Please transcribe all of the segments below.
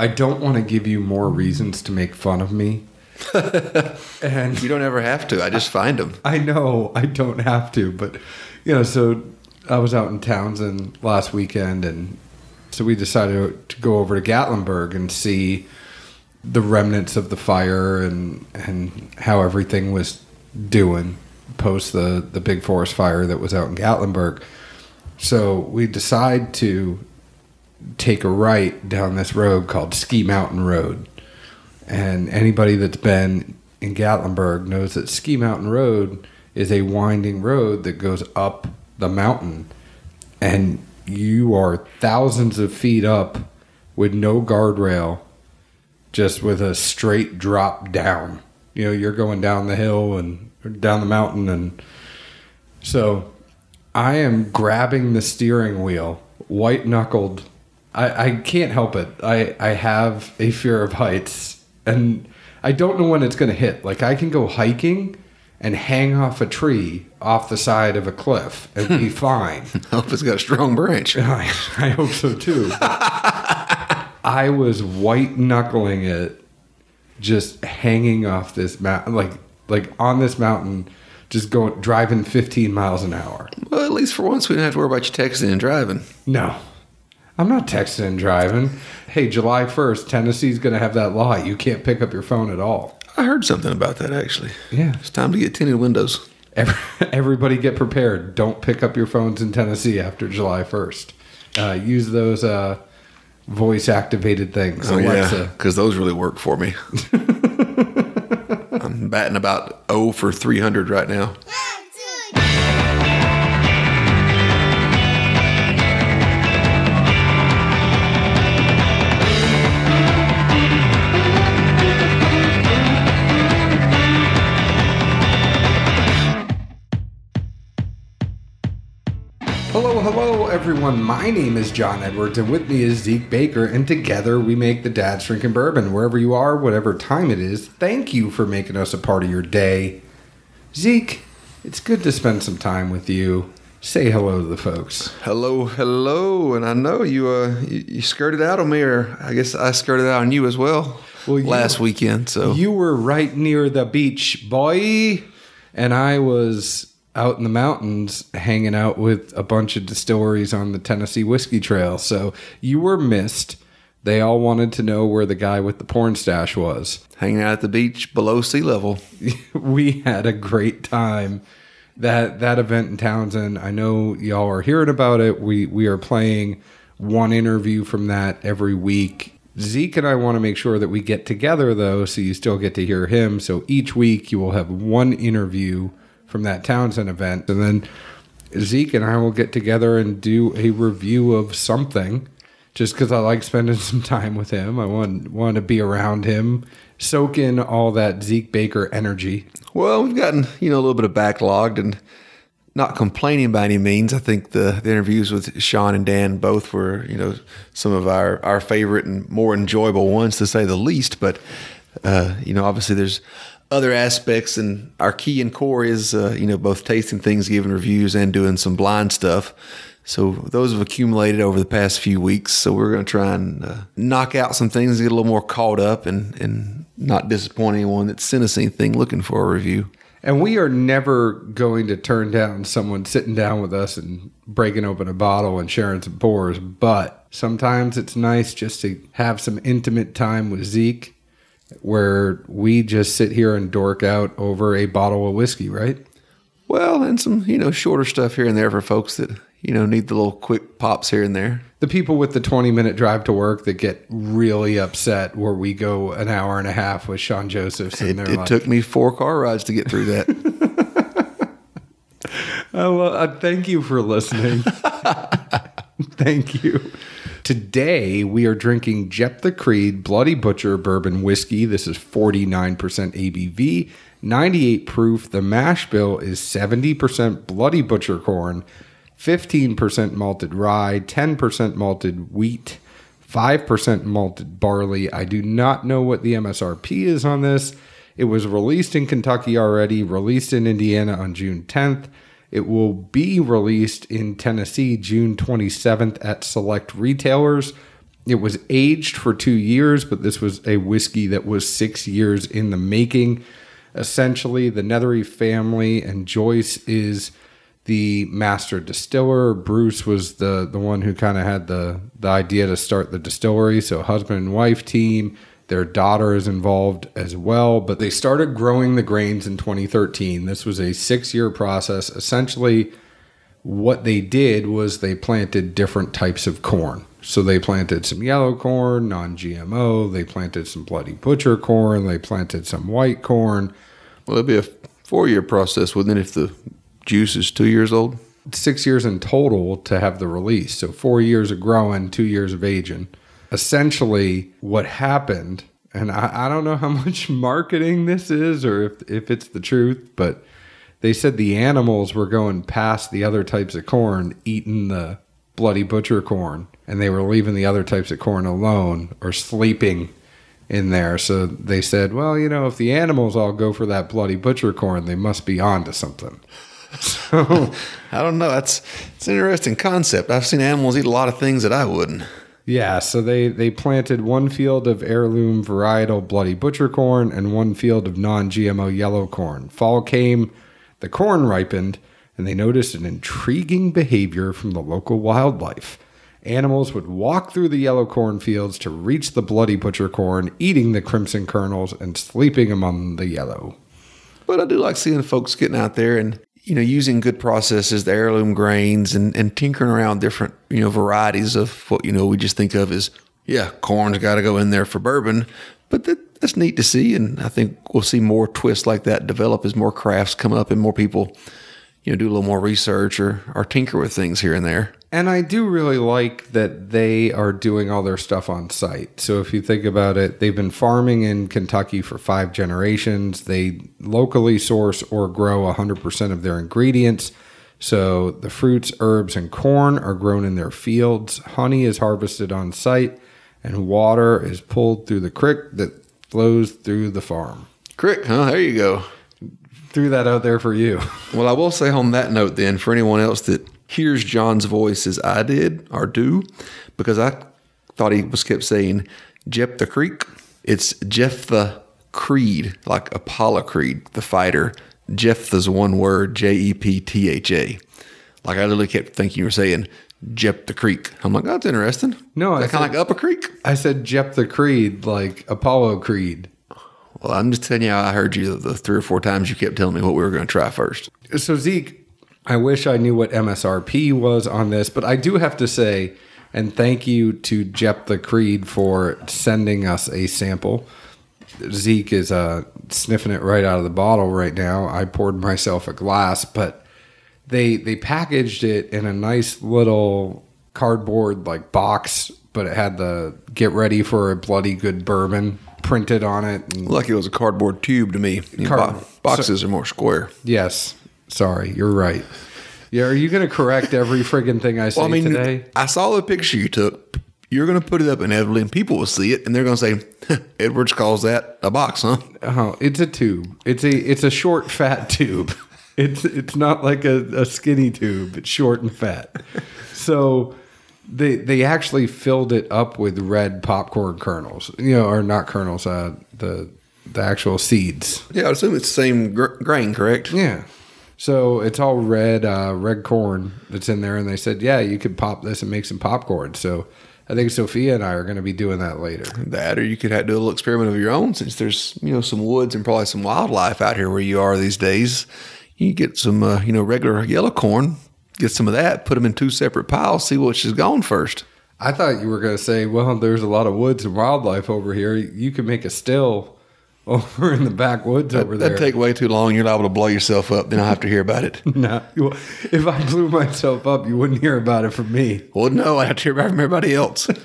I don't want to give you more mm-hmm. reasons to make fun of me. and You don't ever have to. I just find them. I know I don't have to, but you know, so I was out in Townsend last weekend, and so we decided to go over to Gatlinburg and see the remnants of the fire and and how everything was doing post the the big forest fire that was out in Gatlinburg. So we decide to take a right down this road called Ski Mountain Road. And anybody that's been in Gatlinburg knows that Ski Mountain Road is a winding road that goes up the mountain. And you are thousands of feet up with no guardrail, just with a straight drop down. You know, you're going down the hill and down the mountain. And so I am grabbing the steering wheel, white knuckled. I, I can't help it. I, I have a fear of heights and I don't know when it's going to hit. Like I can go hiking and hang off a tree off the side of a cliff and be hmm. fine. I hope it's got a strong branch. I, I hope so too. I was white knuckling it, just hanging off this mountain, like like on this mountain, just going driving 15 miles an hour. Well, at least for once, we don't have to worry about you texting and driving. No, I'm not texting and driving. Hey, July 1st, Tennessee's going to have that law. You can't pick up your phone at all. I heard something about that actually. Yeah. It's time to get tinted windows. Every, everybody get prepared. Don't pick up your phones in Tennessee after July 1st. Uh, use those uh, voice activated things. Oh yeah, Alexa. because those really work for me. I'm batting about 0 for 300 right now. Everyone. My name is John Edwards, and with me is Zeke Baker, and together we make the Dad's Drinking Bourbon. Wherever you are, whatever time it is, thank you for making us a part of your day. Zeke, it's good to spend some time with you. Say hello to the folks. Hello, hello, and I know you uh you, you skirted out on me, or I guess I skirted out on you as well. Well, you- last weekend, so You were right near the beach, boy, and I was out in the mountains hanging out with a bunch of distilleries on the Tennessee Whiskey Trail. So you were missed. They all wanted to know where the guy with the porn stash was. hanging out at the beach below sea level. we had a great time. That that event in Townsend, I know y'all are hearing about it. We we are playing one interview from that every week. Zeke and I want to make sure that we get together though, so you still get to hear him. So each week you will have one interview from that Townsend event, and then Zeke and I will get together and do a review of something. Just because I like spending some time with him, I want want to be around him, soak in all that Zeke Baker energy. Well, we've gotten you know a little bit of backlogged and not complaining by any means. I think the, the interviews with Sean and Dan both were you know some of our our favorite and more enjoyable ones to say the least. But uh, you know obviously there's other aspects and our key and core is uh, you know both tasting things, giving reviews, and doing some blind stuff. So those have accumulated over the past few weeks. So we're going to try and uh, knock out some things, get a little more caught up, and and not disappoint anyone that sent us anything looking for a review. And we are never going to turn down someone sitting down with us and breaking open a bottle and sharing some pours. But sometimes it's nice just to have some intimate time with Zeke where we just sit here and dork out over a bottle of whiskey, right? Well, and some you know shorter stuff here and there for folks that you know need the little quick pops here and there. The people with the 20 minute drive to work that get really upset where we go an hour and a half with Sean Josephs and It, it like, took me four car rides to get through that. Oh, well, uh, thank you for listening. thank you. Today we are drinking Jeptha Creed Bloody Butcher Bourbon Whiskey. This is 49% ABV, 98 proof. The mash bill is 70% Bloody Butcher corn, 15% malted rye, 10% malted wheat, 5% malted barley. I do not know what the MSRP is on this. It was released in Kentucky already, released in Indiana on June 10th. It will be released in Tennessee June 27th at select retailers. It was aged for two years, but this was a whiskey that was six years in the making. Essentially, the Nethery family and Joyce is the master distiller. Bruce was the the one who kind of had the the idea to start the distillery. So husband and wife team. Their daughter is involved as well, but they started growing the grains in 2013. This was a six year process. Essentially, what they did was they planted different types of corn. So they planted some yellow corn, non GMO. They planted some bloody butcher corn. They planted some white corn. Well, it'd be a four year process, wouldn't it, if the juice is two years old? Six years in total to have the release. So four years of growing, two years of aging. Essentially, what happened, and I, I don't know how much marketing this is or if, if it's the truth, but they said the animals were going past the other types of corn, eating the bloody butcher corn, and they were leaving the other types of corn alone or sleeping in there. So they said, well, you know, if the animals all go for that bloody butcher corn, they must be on to something. So I don't know. That's it's an interesting concept. I've seen animals eat a lot of things that I wouldn't. Yeah, so they they planted one field of heirloom varietal bloody butcher corn and one field of non-GMO yellow corn. Fall came, the corn ripened, and they noticed an intriguing behavior from the local wildlife. Animals would walk through the yellow cornfields to reach the bloody butcher corn, eating the crimson kernels and sleeping among the yellow. But I do like seeing folks getting out there and you know using good processes, the heirloom grains, and and tinkering around different you know varieties of what you know we just think of as yeah corn's got to go in there for bourbon, but that, that's neat to see, and I think we'll see more twists like that develop as more crafts come up and more people you know do a little more research or or tinker with things here and there. And I do really like that they are doing all their stuff on site. So if you think about it, they've been farming in Kentucky for five generations. They locally source or grow 100% of their ingredients. So the fruits, herbs, and corn are grown in their fields. Honey is harvested on site, and water is pulled through the creek that flows through the farm. Crick, huh? There you go. Threw that out there for you. Well, I will say on that note, then, for anyone else that hears John's voice as I did or do, because I thought he was kept saying Jeptha Creek. It's Jeptha Creed, like Apollo Creed, the fighter. Jeptha's one word, J E P T H A. Like I literally kept thinking you were saying Jeptha Creek. I'm like, oh, that's interesting. No, I kind of like up a creek. I said Jeptha Creed, like Apollo Creed. Well, I'm just telling you, how I heard you the three or four times you kept telling me what we were going to try first. So Zeke, I wish I knew what MSRP was on this, but I do have to say, and thank you to Jeptha Creed for sending us a sample. Zeke is uh, sniffing it right out of the bottle right now. I poured myself a glass, but they they packaged it in a nice little cardboard like box, but it had the "Get ready for a bloody good bourbon" printed on it. And Like it was a cardboard tube to me. Card- bo- boxes are more square. yes, sorry, you're right. Yeah, are you going to correct every friggin' thing I say Well, I mean, today? I saw the picture you took. You're going to put it up inevitably, and people will see it, and they're going to say, "Edwards calls that a box, huh?" Oh, it's a tube. It's a it's a short fat tube. It's it's not like a, a skinny tube. It's short and fat. So they they actually filled it up with red popcorn kernels. You know, or not kernels. Uh, the the actual seeds. Yeah, I assume it's the same gr- grain, correct? Yeah. So it's all red, uh, red corn that's in there, and they said, yeah, you could pop this and make some popcorn. So I think Sophia and I are going to be doing that later. That, or you could have, do a little experiment of your own, since there's you know some woods and probably some wildlife out here where you are these days. You get some uh, you know regular yellow corn, get some of that, put them in two separate piles, see which is gone first. I thought you were going to say, well, there's a lot of woods and wildlife over here. You could make a still over in the backwoods over there. That'd take way too long. You're liable to blow yourself up. Then I'll have to hear about it. no, if I blew myself up, you wouldn't hear about it from me. Well, no, I have to hear about it from everybody else.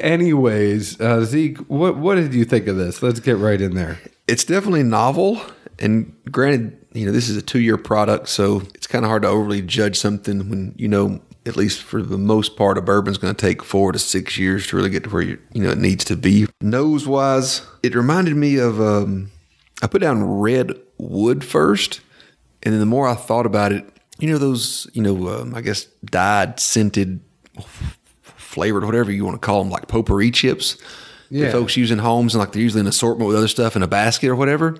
Anyways, uh, Zeke, what what did you think of this? Let's get right in there. it's definitely novel. And granted, you know, this is a two year product, so it's kind of hard to overly judge something when, you know, at least for the most part, a bourbon's going to take four to six years to really get to where you, you know, it needs to be. Nose wise, it reminded me of, um, I put down red wood first. And then the more I thought about it, you know, those, you know, um, I guess dyed scented flavored, whatever you want to call them, like potpourri chips. Yeah. That folks use in homes and like they're usually an assortment with other stuff in a basket or whatever.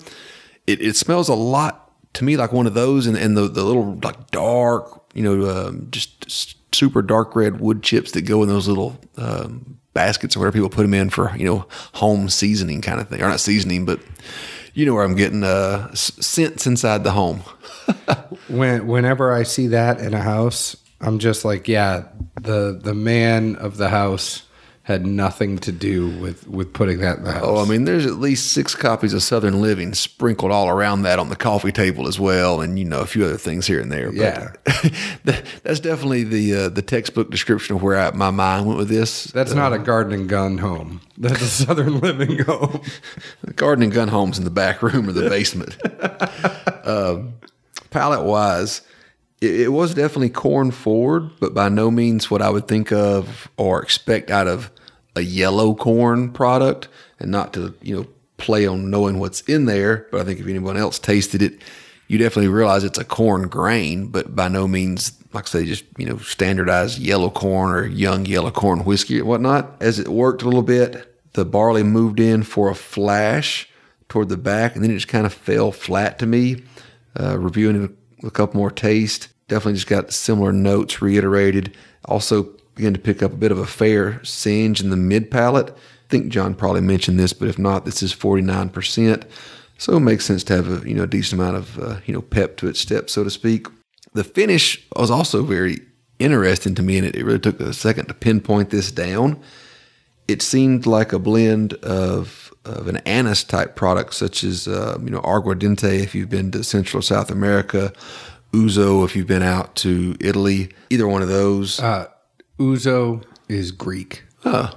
It, it smells a lot to me like one of those, and, and the the little like dark, you know, um, just super dark red wood chips that go in those little um, baskets or whatever people put them in for you know home seasoning kind of thing, or not seasoning, but you know where I'm getting uh, scents inside the home. When whenever I see that in a house, I'm just like, yeah, the the man of the house had nothing to do with with putting that in the house. Oh, I mean, there's at least six copies of Southern Living sprinkled all around that on the coffee table as well, and you know a few other things here and there. But Yeah. that's definitely the uh, the textbook description of where I, my mind went with this. That's not a garden and gun home. That's a southern living home. The garden and gun homes in the back room or the basement. um, palette wise, it was definitely corn forward, but by no means what I would think of or expect out of a yellow corn product. And not to you know play on knowing what's in there, but I think if anyone else tasted it, you definitely realize it's a corn grain, but by no means, like I say, just you know standardized yellow corn or young yellow corn whiskey and whatnot. As it worked a little bit, the barley moved in for a flash toward the back, and then it just kind of fell flat to me. Uh, reviewing a couple more taste, definitely just got similar notes reiterated. Also began to pick up a bit of a fair singe in the mid palate. I think John probably mentioned this, but if not, this is 49%. So it makes sense to have a you know a decent amount of uh, you know pep to its step, so to speak. The finish was also very interesting to me, and it, it really took a second to pinpoint this down it seemed like a blend of of an anise type product, such as uh, you know aguardiente if you've been to Central or South America, ouzo if you've been out to Italy. Either one of those. Uh, Ouzo is Greek. Huh.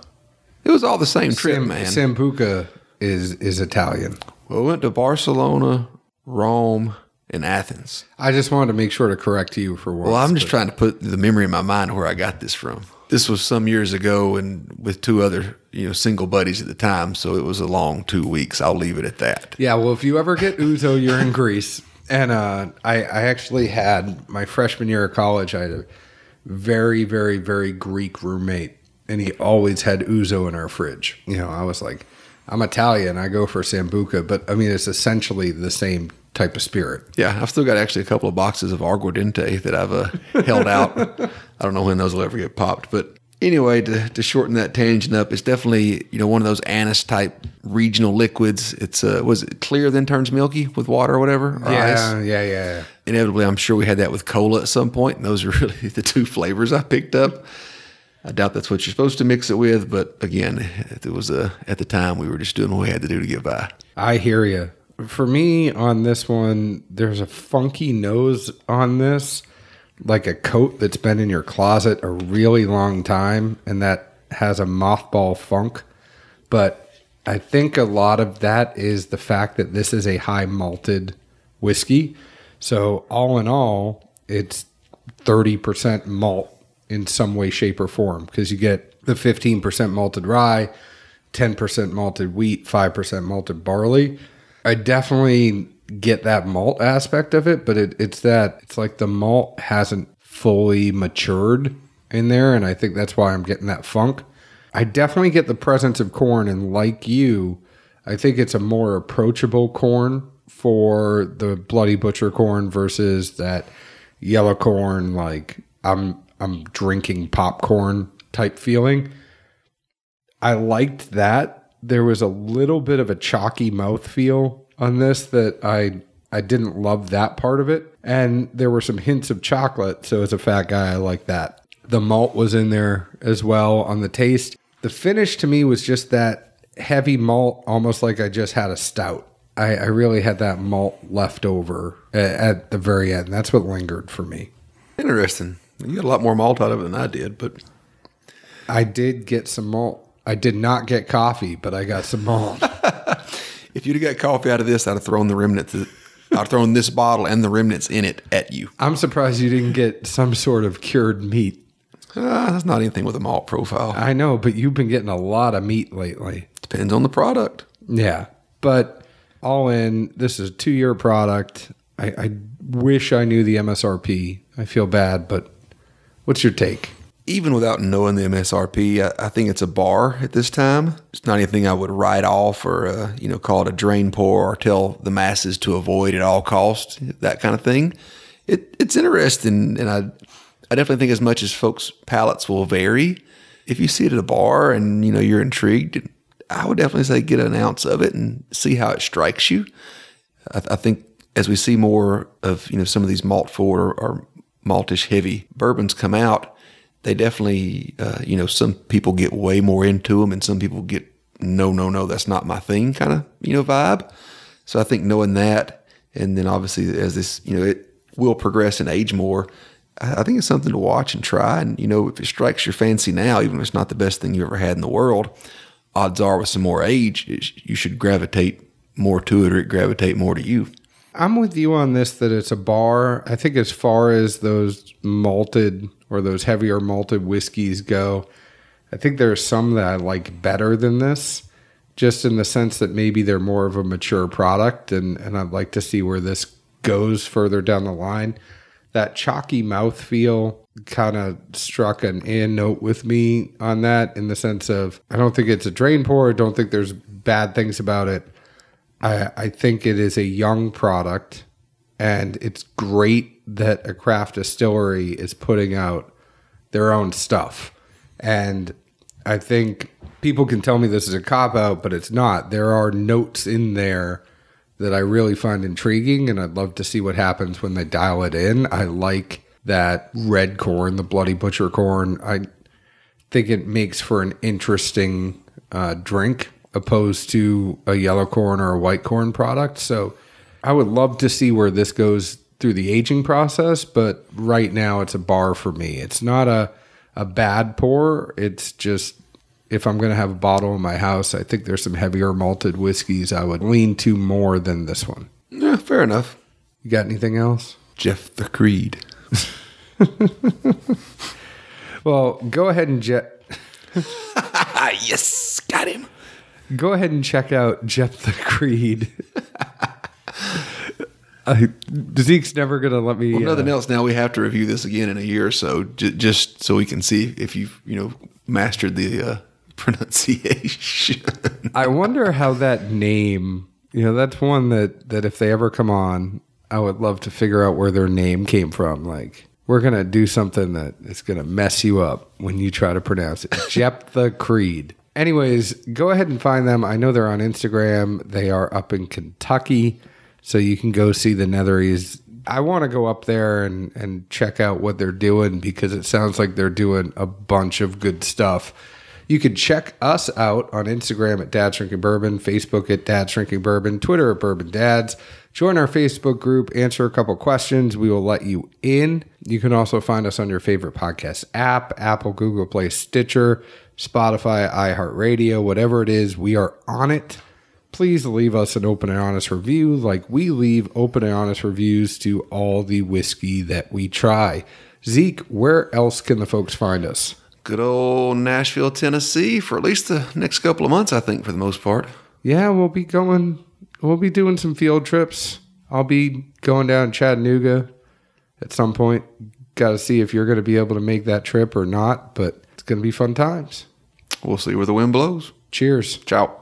it was all the same trip, Sam, man. Sambuca is is Italian. well, we went to Barcelona, Rome, and Athens. I just wanted to make sure to correct you for once. Well, I'm just trying to put the memory in my mind where I got this from. This was some years ago, and with two other you know single buddies at the time, so it was a long two weeks. I'll leave it at that. Yeah, well, if you ever get Ouzo, you're in Greece. And uh, I, I actually had my freshman year of college. I had a very, very, very Greek roommate, and he always had Ouzo in our fridge. You know, I was like, I'm Italian. I go for Sambuca, but I mean, it's essentially the same type of spirit. Yeah, I've still got actually a couple of boxes of aguardiente that I've uh, held out. I don't know when those will ever get popped, but anyway, to, to shorten that tangent up, it's definitely you know one of those anise type regional liquids. It's uh, was it clear then turns milky with water or whatever or ice. Yeah, yeah, yeah. Inevitably, I'm sure we had that with cola at some point, and those are really the two flavors I picked up. I doubt that's what you're supposed to mix it with, but again, it was a at the time we were just doing what we had to do to get by. I hear you. For me, on this one, there's a funky nose on this, like a coat that's been in your closet a really long time, and that has a mothball funk. But I think a lot of that is the fact that this is a high malted whiskey. So, all in all, it's 30% malt in some way, shape, or form because you get the 15% malted rye, 10% malted wheat, 5% malted barley. I definitely get that malt aspect of it, but it, it's that it's like the malt hasn't fully matured in there. And I think that's why I'm getting that funk. I definitely get the presence of corn. And like you, I think it's a more approachable corn for the bloody butcher corn versus that yellow corn like I'm I'm drinking popcorn type feeling. I liked that. There was a little bit of a chalky mouth feel on this that I I didn't love that part of it. And there were some hints of chocolate, so as a fat guy I like that. The malt was in there as well on the taste. The finish to me was just that heavy malt, almost like I just had a stout. I, I really had that malt left over at, at the very end. That's what lingered for me. Interesting. You got a lot more malt out of it than I did, but I did get some malt. I did not get coffee, but I got some malt. if you'd have got coffee out of this, I'd have thrown the remnants. I'd have thrown this bottle and the remnants in it at you. I'm surprised you didn't get some sort of cured meat. Ah, that's not anything with a malt profile. I know, but you've been getting a lot of meat lately. Depends on the product. Yeah. But all in, this is a two year product. I, I wish I knew the MSRP. I feel bad, but what's your take? even without knowing the MSRP, I, I, think it's a bar at this time. It's not anything I would write off or uh, you know call it a drain pour or tell the masses to avoid at all costs. That kind of thing. It, it's interesting, and I I definitely think as much as folks' palates will vary, if you see it at a bar and you know you're intrigued, I would definitely say get an ounce of it and see how it strikes you. I, I think as we see more of you know some of these malt forward or, or maltish heavy bourbons come out they definitely, uh, you know, some people get way more into them, and some people get no, no, no, that's not my thing kind of, you know, vibe. So I think knowing that, and then obviously as this, you know, it will progress and age more. I think it's something to watch and try. And you know, if it strikes your fancy now, even if it's not the best thing you ever had in the world, odds are with some more age, you should gravitate more to it, or it gravitate more to you. I'm with you on this that it's a bar. I think as far as those malted or those heavier malted whiskeys go, I think there are some that I like better than this, just in the sense that maybe they're more of a mature product, and, and I'd like to see where this goes further down the line. That chalky mouth feel kind of struck an in note with me on that in the sense of I don't think it's a drain pour. I don't think there's bad things about it. I, I think it is a young product and it's great that a craft distillery is putting out their own stuff. And I think people can tell me this is a cop out, but it's not. There are notes in there that I really find intriguing, and I'd love to see what happens when they dial it in. I like that red corn, the bloody butcher corn. I think it makes for an interesting uh, drink opposed to a yellow corn or a white corn product. So I would love to see where this goes through the aging process, but right now it's a bar for me. It's not a a bad pour. It's just if I'm going to have a bottle in my house, I think there's some heavier malted whiskeys I would lean to more than this one. Yeah, fair enough. You got anything else? Jeff the Creed. well, go ahead and jet. yes, got him. Go ahead and check out Jeff the Creed. Uh, Zeke's never going to let me. Well, nothing uh, else. Now we have to review this again in a year or so, j- just so we can see if you've you know mastered the uh, pronunciation. I wonder how that name. You know, that's one that that if they ever come on, I would love to figure out where their name came from. Like, we're gonna do something that is gonna mess you up when you try to pronounce it. Jeptha Creed. Anyways, go ahead and find them. I know they're on Instagram. They are up in Kentucky, so you can go see the Netheries. I want to go up there and, and check out what they're doing because it sounds like they're doing a bunch of good stuff. You can check us out on Instagram at Dad's Drinking Bourbon, Facebook at Dad's Drinking Bourbon, Twitter at Bourbon Dads. Join our Facebook group, answer a couple questions. We will let you in. You can also find us on your favorite podcast app Apple, Google Play, Stitcher. Spotify, iHeartRadio, whatever it is, we are on it. Please leave us an open and honest review like we leave open and honest reviews to all the whiskey that we try. Zeke, where else can the folks find us? Good old Nashville, Tennessee for at least the next couple of months, I think, for the most part. Yeah, we'll be going, we'll be doing some field trips. I'll be going down Chattanooga at some point. Got to see if you're going to be able to make that trip or not, but it's going to be fun times. We'll see where the wind blows. Cheers. Ciao.